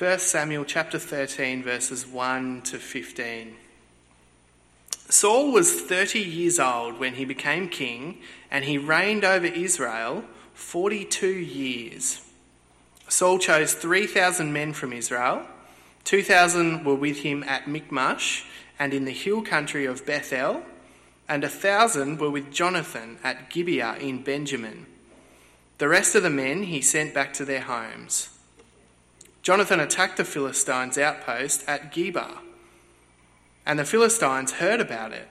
1 Samuel chapter 13, verses 1 to 15. Saul was 30 years old when he became king, and he reigned over Israel 42 years. Saul chose 3,000 men from Israel. 2,000 were with him at Michmash and in the hill country of Bethel, and a thousand were with Jonathan at Gibeah in Benjamin. The rest of the men he sent back to their homes. Jonathan attacked the Philistines' outpost at Geba, and the Philistines heard about it.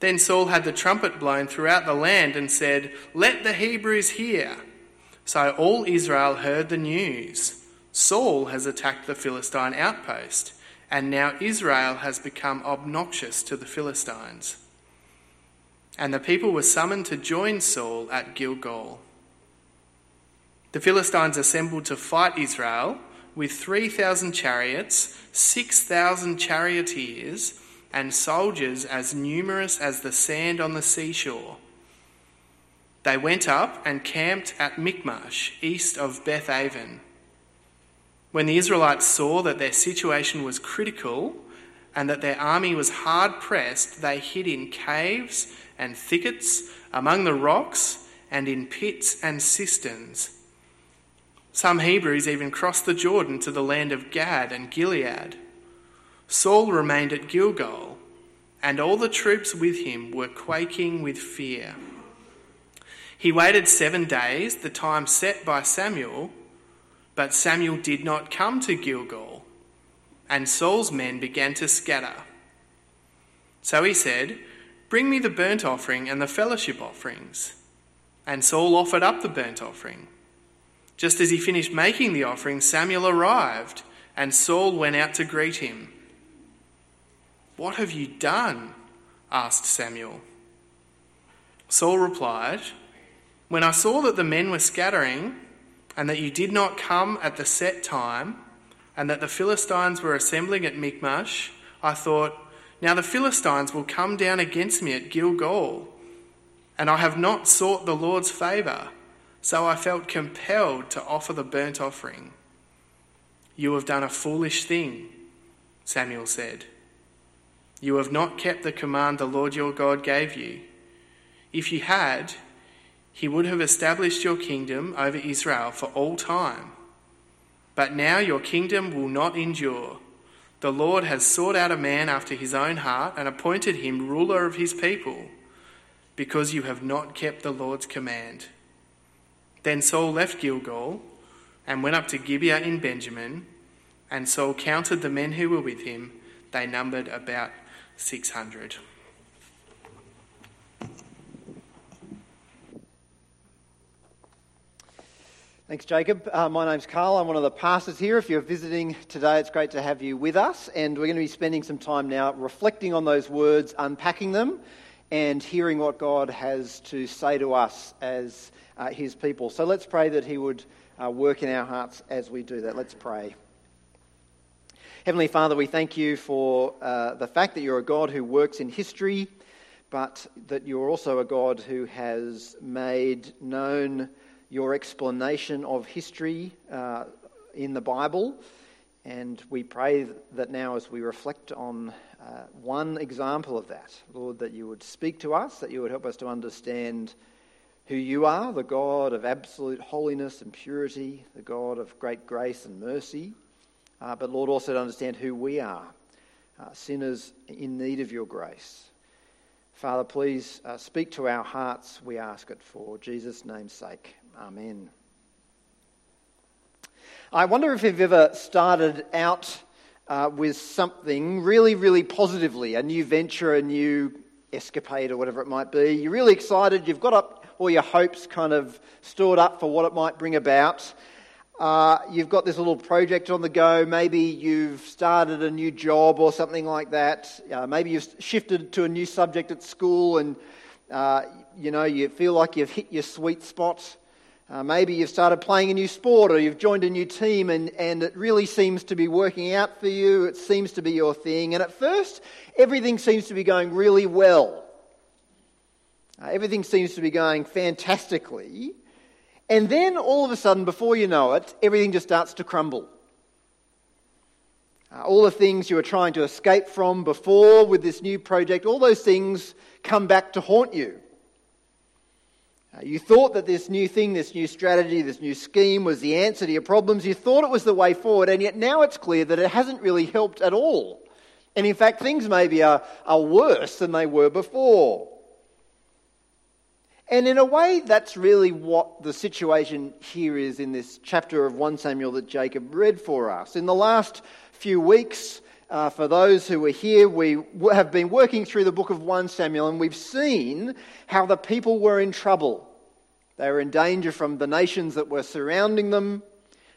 Then Saul had the trumpet blown throughout the land and said, Let the Hebrews hear. So all Israel heard the news. Saul has attacked the Philistine outpost, and now Israel has become obnoxious to the Philistines. And the people were summoned to join Saul at Gilgal. The Philistines assembled to fight Israel with 3,000 chariots, 6,000 charioteers, and soldiers as numerous as the sand on the seashore. They went up and camped at Michmash, east of Beth Aven. When the Israelites saw that their situation was critical and that their army was hard pressed, they hid in caves and thickets, among the rocks, and in pits and cisterns. Some Hebrews even crossed the Jordan to the land of Gad and Gilead. Saul remained at Gilgal, and all the troops with him were quaking with fear. He waited seven days, the time set by Samuel, but Samuel did not come to Gilgal, and Saul's men began to scatter. So he said, Bring me the burnt offering and the fellowship offerings. And Saul offered up the burnt offering. Just as he finished making the offering, Samuel arrived, and Saul went out to greet him. What have you done? asked Samuel. Saul replied, When I saw that the men were scattering, and that you did not come at the set time, and that the Philistines were assembling at Michmash, I thought, Now the Philistines will come down against me at Gilgal, and I have not sought the Lord's favour. So I felt compelled to offer the burnt offering. You have done a foolish thing, Samuel said. You have not kept the command the Lord your God gave you. If you had, he would have established your kingdom over Israel for all time. But now your kingdom will not endure. The Lord has sought out a man after his own heart and appointed him ruler of his people, because you have not kept the Lord's command. Then Saul left Gilgal and went up to Gibeah in Benjamin, and Saul counted the men who were with him. They numbered about 600. Thanks, Jacob. Uh, my name's Karl. I'm one of the pastors here. If you're visiting today, it's great to have you with us. And we're going to be spending some time now reflecting on those words, unpacking them, and hearing what God has to say to us as uh, his people. So let's pray that he would uh, work in our hearts as we do that. Let's pray. Heavenly Father, we thank you for uh, the fact that you're a God who works in history, but that you're also a God who has made known your explanation of history uh, in the Bible. And we pray that now, as we reflect on uh, one example of that, Lord, that you would speak to us, that you would help us to understand who you are, the God of absolute holiness and purity, the God of great grace and mercy. Uh, but Lord, also to understand who we are, uh, sinners in need of your grace. Father, please uh, speak to our hearts, we ask it for Jesus' name's sake. Amen. I wonder if you've ever started out uh, with something really, really positively, a new venture, a new escapade, or whatever it might be. You're really excited, you've got up all your hopes kind of stored up for what it might bring about. Uh, you've got this little project on the go. Maybe you've started a new job or something like that. Uh, maybe you've shifted to a new subject at school and uh, you know you feel like you've hit your sweet spot. Uh, maybe you've started playing a new sport or you've joined a new team and, and it really seems to be working out for you. It seems to be your thing. And at first, everything seems to be going really well. Uh, everything seems to be going fantastically. And then all of a sudden, before you know it, everything just starts to crumble. Uh, all the things you were trying to escape from before with this new project, all those things come back to haunt you. Uh, you thought that this new thing, this new strategy, this new scheme was the answer to your problems. You thought it was the way forward, and yet now it's clear that it hasn't really helped at all. And in fact, things maybe are, are worse than they were before. And in a way, that's really what the situation here is in this chapter of 1 Samuel that Jacob read for us. In the last few weeks, uh, for those who were here, we have been working through the book of 1 Samuel and we've seen how the people were in trouble. They were in danger from the nations that were surrounding them.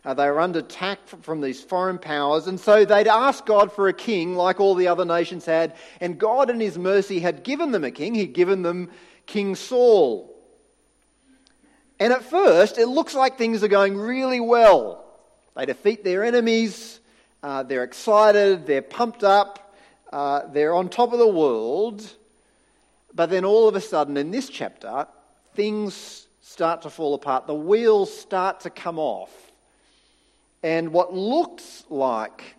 Uh, they were under attack from these foreign powers, and so they'd asked God for a king like all the other nations had, and God, in His mercy, had given them a king. He'd given them King Saul. And at first, it looks like things are going really well. They defeat their enemies, uh, they're excited, they're pumped up, uh, they're on top of the world. But then all of a sudden, in this chapter, things start to fall apart. The wheels start to come off. And what looks like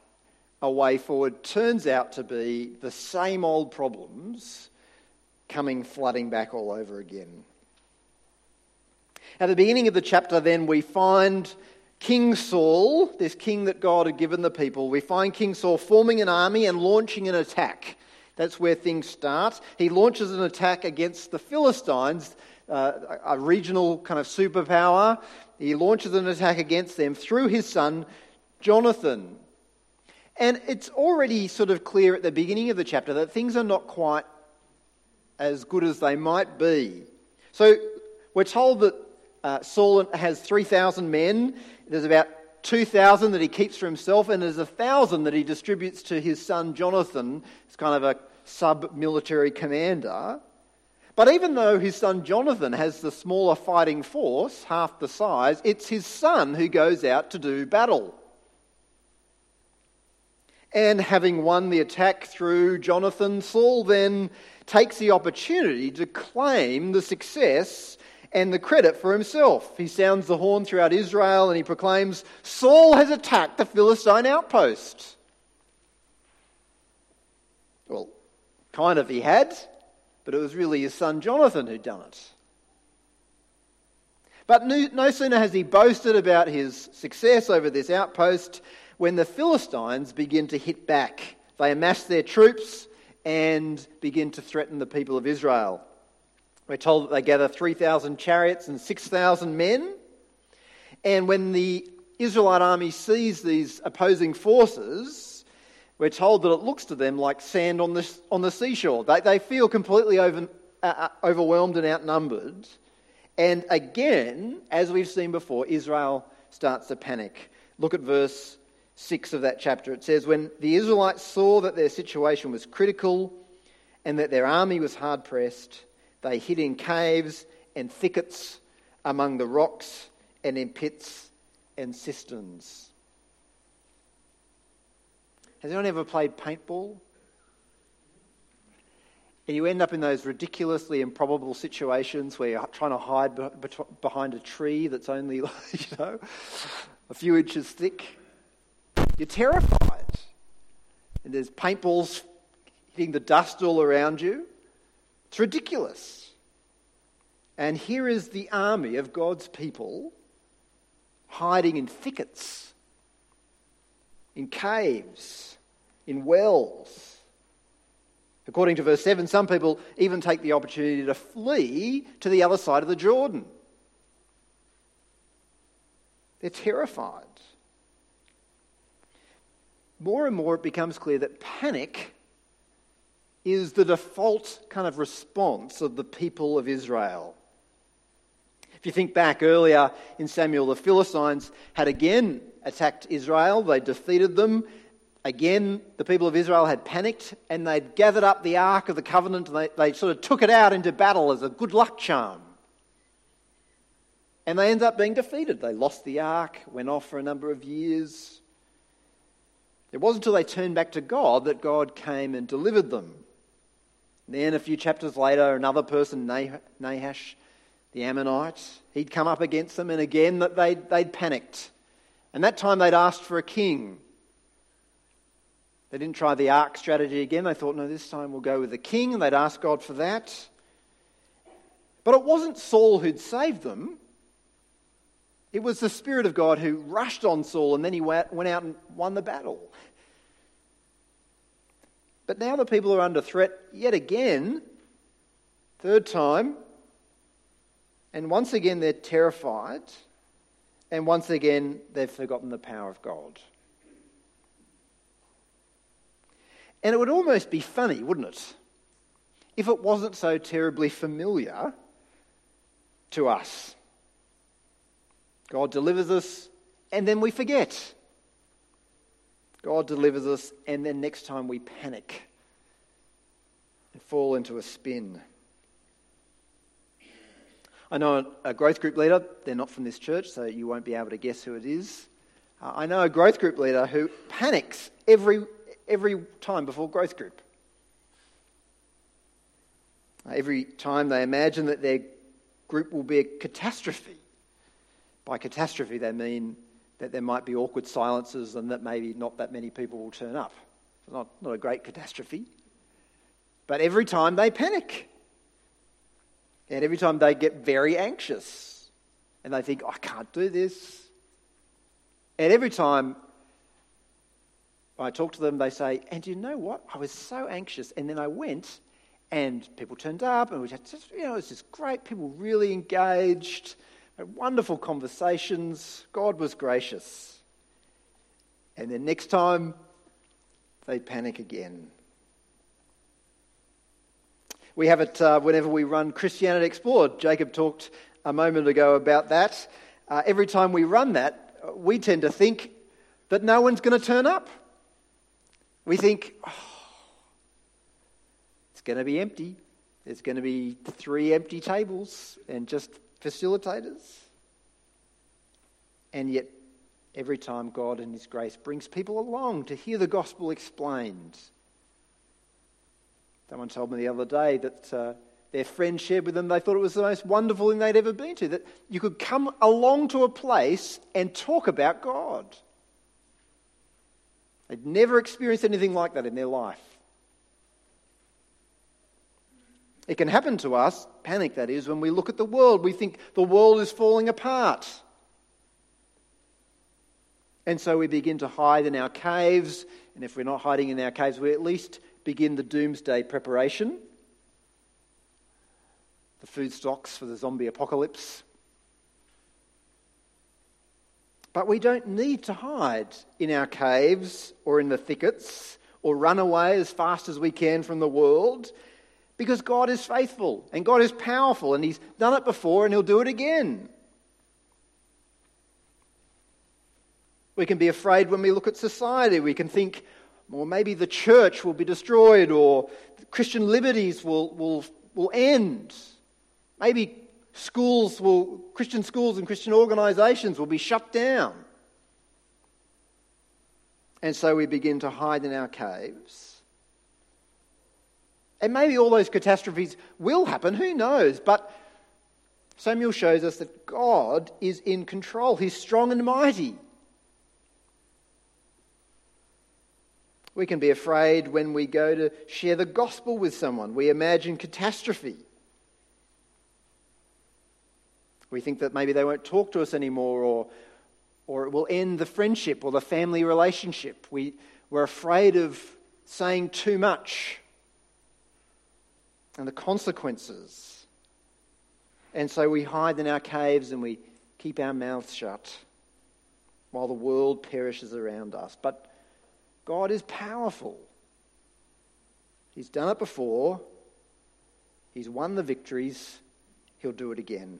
a way forward turns out to be the same old problems coming flooding back all over again. At the beginning of the chapter, then, we find King Saul, this king that God had given the people, we find King Saul forming an army and launching an attack. That's where things start. He launches an attack against the Philistines, uh, a regional kind of superpower. He launches an attack against them through his son, Jonathan. And it's already sort of clear at the beginning of the chapter that things are not quite as good as they might be. So we're told that uh, Saul has 3,000 men. There's about 2,000 that he keeps for himself, and there's 1,000 that he distributes to his son Jonathan. It's kind of a sub military commander. But even though his son Jonathan has the smaller fighting force, half the size, it's his son who goes out to do battle. And having won the attack through Jonathan, Saul then takes the opportunity to claim the success and the credit for himself. He sounds the horn throughout Israel and he proclaims, Saul has attacked the Philistine outpost. Well, kind of he had, but it was really his son Jonathan who'd done it. But no, sooner has he boasted about his success over this outpost when the Philistines begin to hit back. They amass their troops and begin to threaten the people of Israel. We're told that they gather 3,000 chariots and 6,000 men. And when the Israelite army sees these opposing forces, we're told that it looks to them like sand on the, on the seashore. They, they feel completely over, uh, uh overwhelmed and outnumbered. And again, as we've seen before, Israel starts to panic. Look at verse 6 of that chapter. It says, When the Israelites saw that their situation was critical and that their army was hard pressed, they hid in caves and thickets among the rocks and in pits and cisterns. Has anyone ever played paintball? And you end up in those ridiculously improbable situations where you're trying to hide behind a tree that's only, you know, a few inches thick. You're terrified. And there's paintballs hitting the dust all around you. It's ridiculous. And here is the army of God's people hiding in thickets, in caves, in wells. According to verse 7, some people even take the opportunity to flee to the other side of the Jordan. They're terrified. More and more, it becomes clear that panic is the default kind of response of the people of Israel. If you think back earlier in Samuel, the Philistines had again attacked Israel, they defeated them. Again, the people of Israel had panicked and they'd gathered up the Ark of the Covenant and they, they sort of took it out into battle as a good luck charm. And they ended up being defeated. They lost the Ark, went off for a number of years. It wasn't until they turned back to God that God came and delivered them. Then, a few chapters later, another person, Nahash, the Ammonite, he'd come up against them, and again that they'd, they'd panicked. And that time they'd asked for a king. They didn't try the ark strategy again. They thought, no, this time we'll go with the king, and they'd ask God for that. But it wasn't Saul who'd saved them. It was the Spirit of God who rushed on Saul, and then he went out and won the battle. But now the people are under threat yet again, third time, and once again they're terrified, and once again they've forgotten the power of God. And it would almost be funny, wouldn't it, if it wasn't so terribly familiar to us. God delivers us, and then we forget. God delivers us, and then next time we panic and fall into a spin. I know a growth group leader, they're not from this church, so you won't be able to guess who it is. Uh, I know a growth group leader who panics every every time before growth group. Every time they imagine that their group will be a catastrophe. By catastrophe, they mean that there might be awkward silences and that maybe not that many people will turn up. It's not, not a great catastrophe. But every time they panic. And every time they get very anxious. And they think, I can't do this. And every time I talk to them, they say, and you know what? I was so anxious. And then I went and people turned up and we had just, you know, it was just great. People really engaged, wonderful conversations. God was gracious. And then next time, they panic again. We have it uh, whenever we run Christianity Explored. Jacob talked a moment ago about that. Uh, every time we run that, we tend to think that no one's going to turn up. We think, oh, it's going to be empty. There's going to be three empty tables and just facilitators. And yet, every time God in His grace brings people along to hear the gospel explained. Someone told me the other day that uh, their friend shared with them they thought it was the most wonderful thing they'd ever been to, that you could come along to a place and talk about God. They'd never experienced anything like that in their life. It can happen to us, panic that is, when we look at the world. We think the world is falling apart. And so we begin to hide in our caves. And if we're not hiding in our caves, we at least begin the doomsday preparation the food stocks for the zombie apocalypse. But we don't need to hide in our caves or in the thickets or run away as fast as we can from the world because God is faithful and God is powerful and He's done it before and He'll do it again. We can be afraid when we look at society. We can think, well, maybe the church will be destroyed or Christian liberties will, will, will end. Maybe schools will, Christian schools and Christian organizations will be shut down. And so we begin to hide in our caves. And maybe all those catastrophes will happen, who knows? But Samuel shows us that God is in control, He's strong and mighty. We can be afraid when we go to share the gospel with someone. We imagine catastrophe. We think that maybe they won't talk to us anymore or, or it will end the friendship or the family relationship. We, we're afraid of saying too much and the consequences. And so we hide in our caves and we keep our mouths shut while the world perishes around us. But God is powerful. He's done it before, He's won the victories, He'll do it again.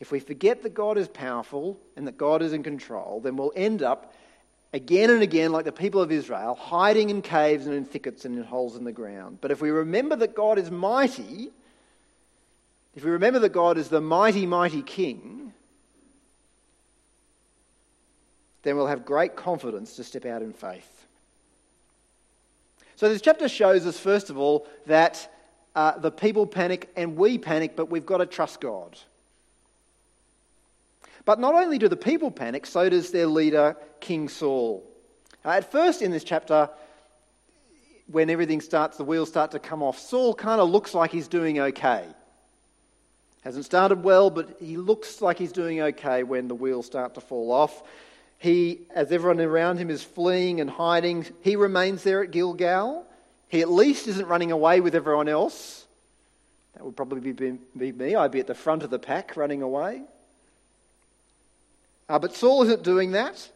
If we forget that God is powerful and that God is in control, then we'll end up again and again, like the people of Israel, hiding in caves and in thickets and in holes in the ground. But if we remember that God is mighty, if we remember that God is the mighty, mighty King, then we'll have great confidence to step out in faith. So, this chapter shows us, first of all, that uh, the people panic and we panic, but we've got to trust God. But not only do the people panic, so does their leader, King Saul. Uh, at first, in this chapter, when everything starts, the wheels start to come off, Saul kind of looks like he's doing okay. Hasn't started well, but he looks like he's doing okay when the wheels start to fall off. He, as everyone around him is fleeing and hiding, he remains there at Gilgal. He at least isn't running away with everyone else. That would probably be, be me. I'd be at the front of the pack running away. Uh, but Saul isn't doing that.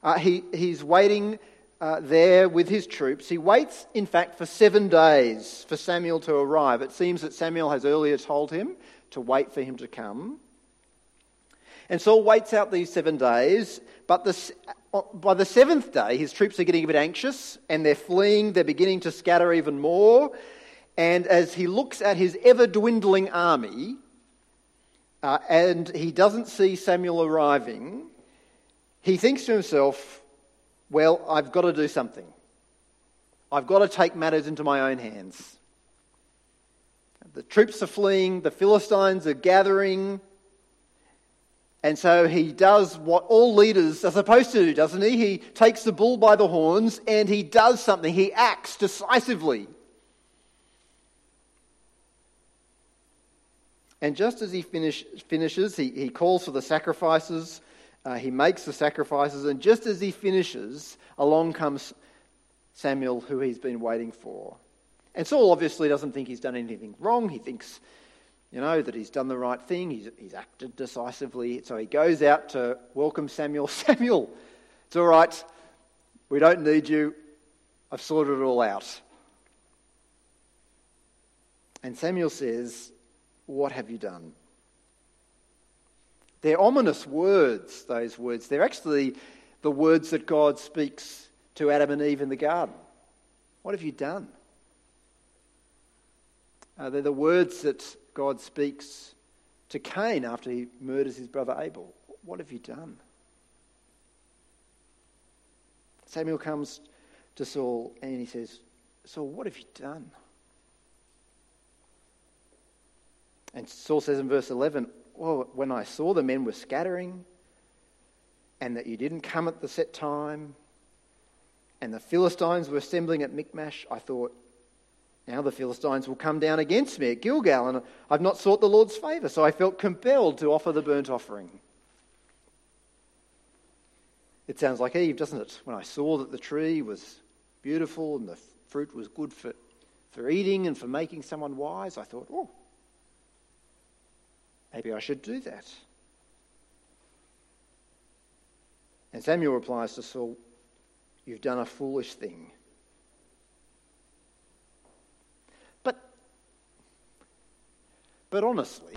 Uh, he, he's waiting uh, there with his troops. He waits, in fact, for seven days for Samuel to arrive. It seems that Samuel has earlier told him to wait for him to come. And Saul waits out these seven days, but the, uh, by the seventh day, his troops are getting a bit anxious and they're fleeing. They're beginning to scatter even more. And as he looks at his ever dwindling army, uh, and he doesn't see Samuel arriving, he thinks to himself, Well, I've got to do something. I've got to take matters into my own hands. The troops are fleeing, the Philistines are gathering. And so he does what all leaders are supposed to do, doesn't he? He takes the bull by the horns and he does something. He acts decisively. And just as he finish, finishes, he, he calls for the sacrifices, uh, he makes the sacrifices, and just as he finishes, along comes Samuel, who he's been waiting for. And Saul obviously doesn't think he's done anything wrong. He thinks, you know, that he's done the right thing. He's, he's acted decisively. So he goes out to welcome Samuel. Samuel, it's all right. We don't need you. I've sorted it all out. And Samuel says, What have you done? They're ominous words, those words. They're actually the words that God speaks to Adam and Eve in the garden. What have you done? Uh, they're the words that God speaks to Cain after he murders his brother Abel. What have you done? Samuel comes to Saul and he says, Saul, what have you done? And Saul says in verse 11, Well, when I saw the men were scattering and that you didn't come at the set time and the Philistines were assembling at Michmash, I thought, now the Philistines will come down against me at Gilgal, and I've not sought the Lord's favour, so I felt compelled to offer the burnt offering. It sounds like Eve, doesn't it? When I saw that the tree was beautiful and the fruit was good for, for eating and for making someone wise, I thought, oh, maybe I should do that. And Samuel replies to Saul, You've done a foolish thing. But but honestly,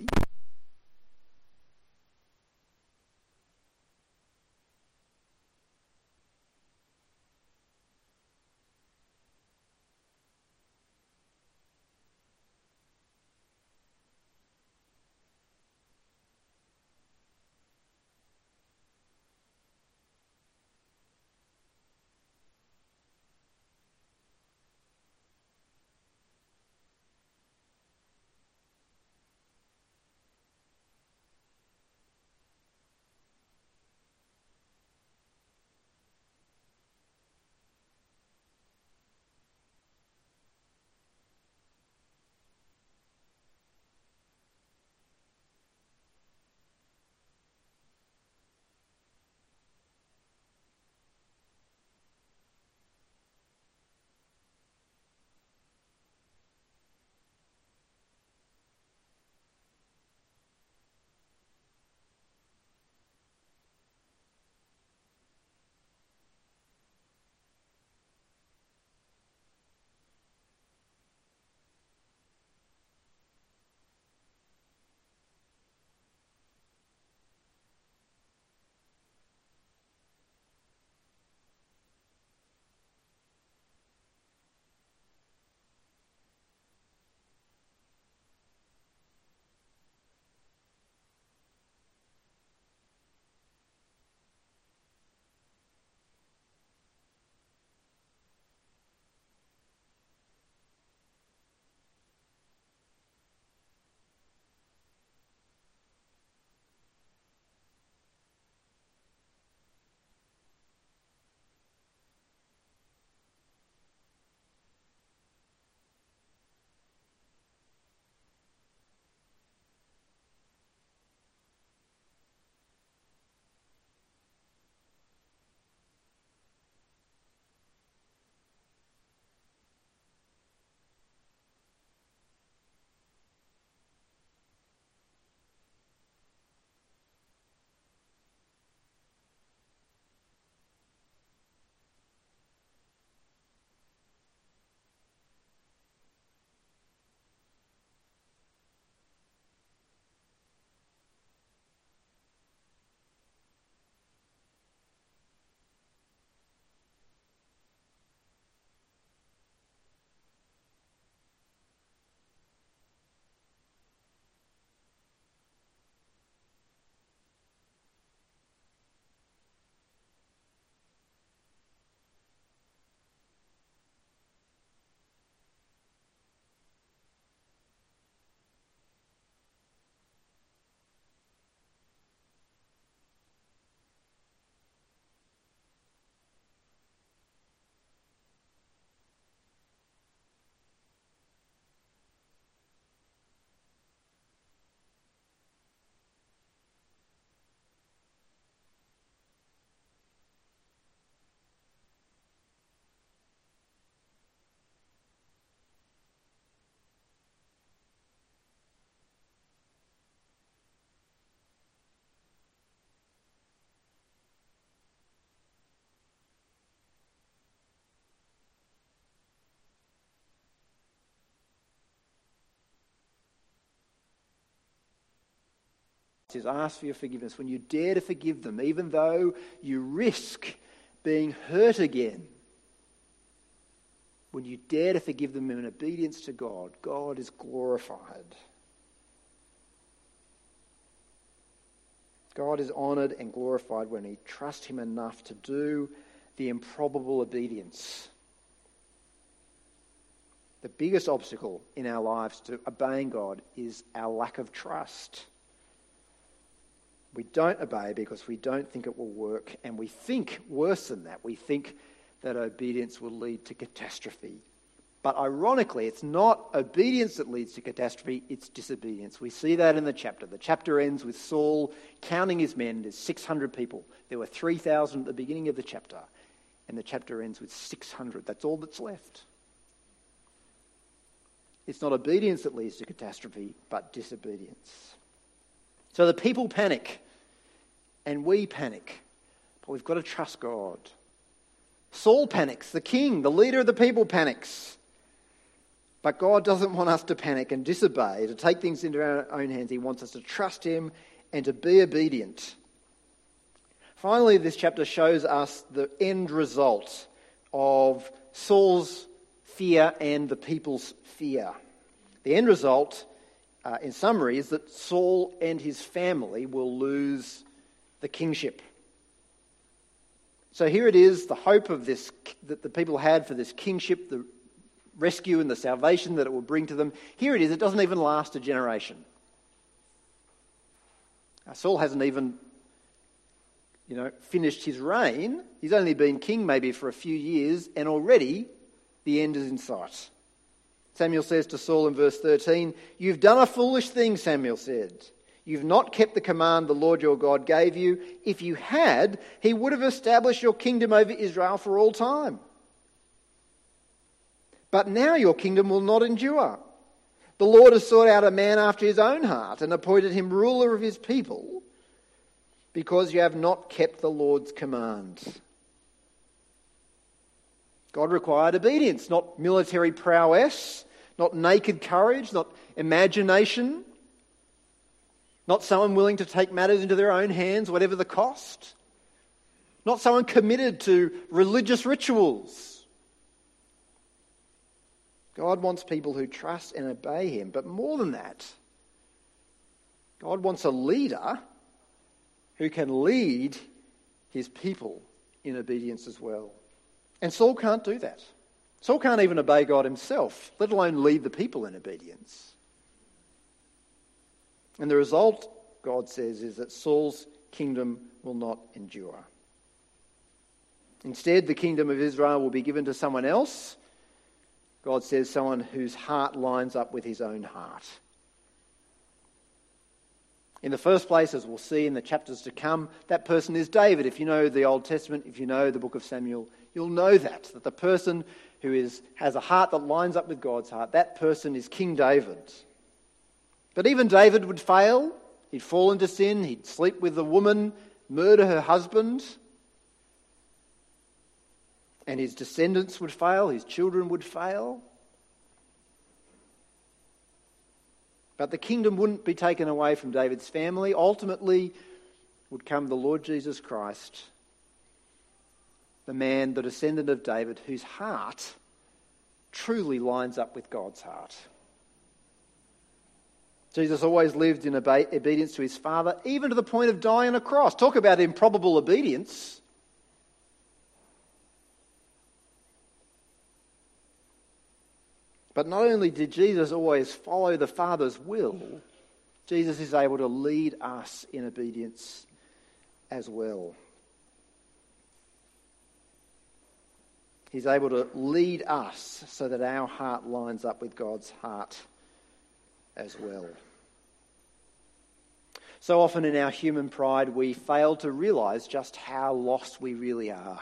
is ask for your forgiveness, when you dare to forgive them, even though you risk being hurt again, when you dare to forgive them in obedience to God, God is glorified. God is honoured and glorified when we trust Him enough to do the improbable obedience. The biggest obstacle in our lives to obeying God is our lack of trust. We don't obey because we don't think it will work, and we think worse than that. We think that obedience will lead to catastrophe. But ironically, it's not obedience that leads to catastrophe, it's disobedience. We see that in the chapter. The chapter ends with Saul counting his men. There's 600 people. There were 3,000 at the beginning of the chapter. And the chapter ends with 600. That's all that's left. It's not obedience that leads to catastrophe, but disobedience. So the people panic, and we panic. But we've got to trust God. Saul panics, the king, the leader of the people panics. But God doesn't want us to panic and disobey, to take things into our own hands. He wants us to trust Him and to be obedient. Finally, this chapter shows us the end result of Saul's fear and the people's fear. The end result, uh, in summary, is that Saul and his family will lose the kingship. So here it is the hope of this that the people had for this kingship, the rescue and the salvation that it will bring to them. Here it is, it doesn't even last a generation. Now, Saul hasn't even you know, finished his reign. He's only been king maybe for a few years, and already the end is in sight. Samuel says to Saul in verse 13, You've done a foolish thing, Samuel said. You've not kept the command the Lord your God gave you. If you had, he would have established your kingdom over Israel for all time. But now your kingdom will not endure. The Lord has sought out a man after his own heart and appointed him ruler of his people because you have not kept the Lord's commands. God required obedience, not military prowess, not naked courage, not imagination, not someone willing to take matters into their own hands, whatever the cost, not someone committed to religious rituals. God wants people who trust and obey Him. But more than that, God wants a leader who can lead his people in obedience as well. And Saul can't do that. Saul can't even obey God himself, let alone lead the people in obedience. And the result, God says, is that Saul's kingdom will not endure. Instead, the kingdom of Israel will be given to someone else God says someone whose heart lines up with his own heart. In the first place, as we'll see in the chapters to come, that person is David. If you know the Old Testament, if you know the book of Samuel, you'll know that. That the person who is, has a heart that lines up with God's heart, that person is King David. But even David would fail. He'd fall into sin. He'd sleep with a woman, murder her husband and his descendants would fail, his children would fail. But the kingdom wouldn't be taken away from David's family. Ultimately, would come the Lord Jesus Christ, the man, the descendant of David, whose heart truly lines up with God's heart. Jesus always lived in obedience to his Father, even to the point of dying on a cross. Talk about improbable obedience. But not only did Jesus always follow the Father's will, Jesus is able to lead us in obedience as well. He's able to lead us so that our heart lines up with God's heart as well. So often in our human pride, we fail to realize just how lost we really are.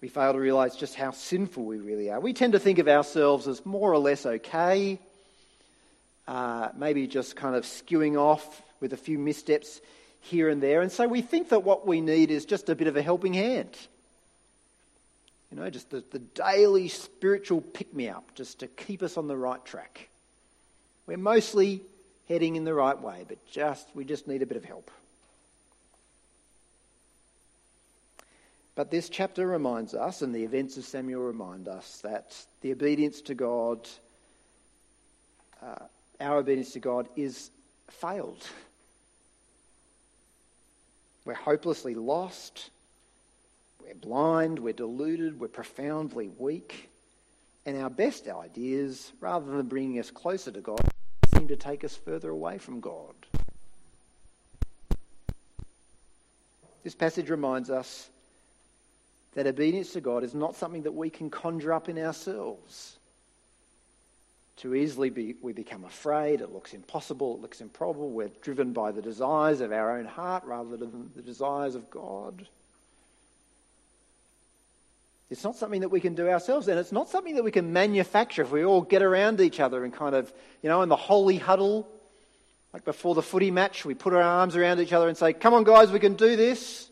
We fail to realize just how sinful we really are. We tend to think of ourselves as more or less okay, uh, maybe just kind of skewing off with a few missteps here and there. And so we think that what we need is just a bit of a helping hand. You know, just the, the daily spiritual pick me up, just to keep us on the right track. We're mostly heading in the right way, but just we just need a bit of help. But this chapter reminds us, and the events of Samuel remind us, that the obedience to God, uh, our obedience to God, is failed. We're hopelessly lost. We're blind. We're deluded. We're profoundly weak. And our best ideas, rather than bringing us closer to God, seem to take us further away from God. This passage reminds us that obedience to God is not something that we can conjure up in ourselves. Too easily be, we become afraid, it looks impossible, it looks improbable, we're driven by the desires of our own heart rather than the desires of God. It's not something that we can do ourselves, and it's not something that we can manufacture if we all get around each other and kind of, you know, in the holy huddle, like before the footy match, we put our arms around each other and say, Come on, guys, we can do this.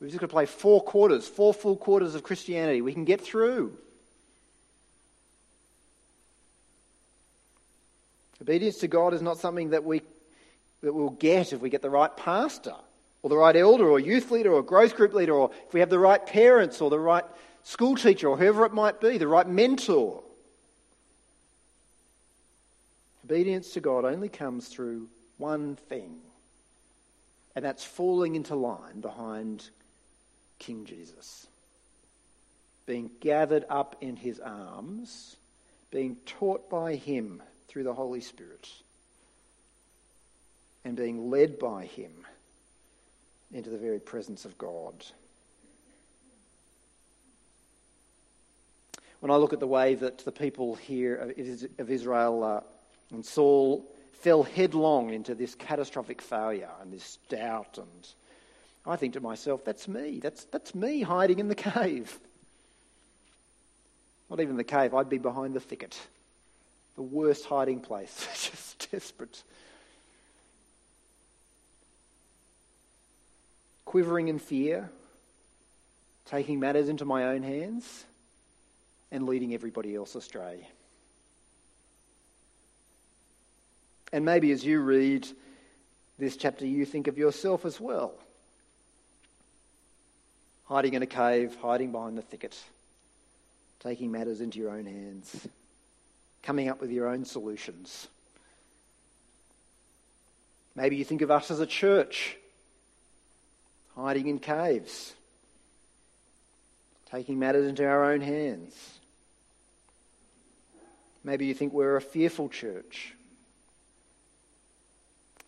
We've just got to play four quarters, four full quarters of Christianity. We can get through. Obedience to God is not something that we that we'll get if we get the right pastor or the right elder or youth leader or growth group leader or if we have the right parents or the right school teacher or whoever it might be, the right mentor. Obedience to God only comes through one thing, and that's falling into line behind King Jesus. Being gathered up in his arms, being taught by him through the Holy Spirit, and being led by him into the very presence of God. When I look at the way that the people here of Israel uh, and Saul fell headlong into this catastrophic failure and this doubt and I think to myself, that's me. That's, that's me hiding in the cave. Not even the cave, I'd be behind the thicket. The worst hiding place. Just desperate. Quivering in fear, taking matters into my own hands, and leading everybody else astray. And maybe as you read this chapter, you think of yourself as well hiding in a cave, hiding behind the thicket, taking matters into your own hands, coming up with your own solutions. Maybe you think of us as a church, hiding in caves, taking matters into our own hands. Maybe you think we're a fearful church.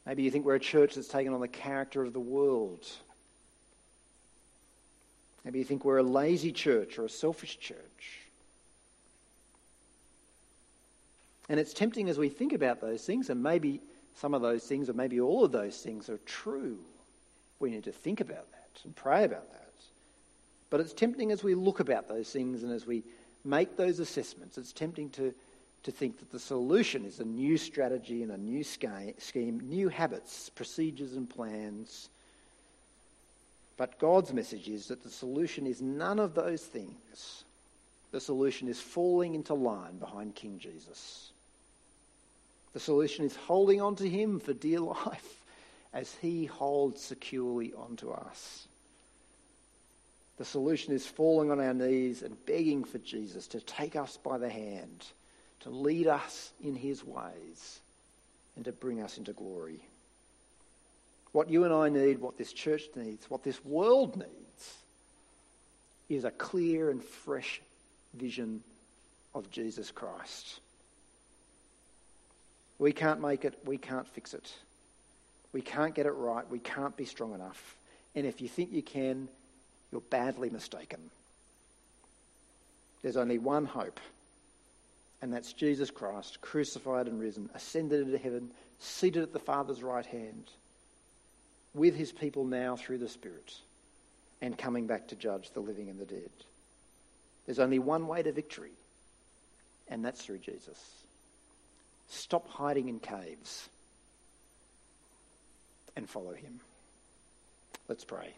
Maybe you think we're a church that's taken on the character of the world Maybe you think we're a lazy church or a selfish church. And it's tempting as we think about those things, and maybe some of those things, or maybe all of those things, are true. We need to think about that and pray about that. But it's tempting as we look about those things and as we make those assessments, it's tempting to, to think that the solution is a new strategy and a new scheme, new habits, procedures, and plans but God's message is that the solution is none of those things. The solution is falling into line behind King Jesus. The solution is holding on to Him for dear life as He holds securely onto us. The solution is falling on our knees and begging for Jesus to take us by the hand, to lead us in His ways, and to bring us into glory. What you and I need, what this church needs, what this world needs, is a clear and fresh vision of Jesus Christ. We can't make it, we can't fix it. We can't get it right, we can't be strong enough. And if you think you can, you're badly mistaken. There's only one hope, and that's Jesus Christ, crucified and risen, ascended into heaven, seated at the Father's right hand with his people now through the Spirit and coming back to judge the living and the dead. There's only one way to victory, and that's through Jesus. Stop hiding in caves and follow him. Let's pray.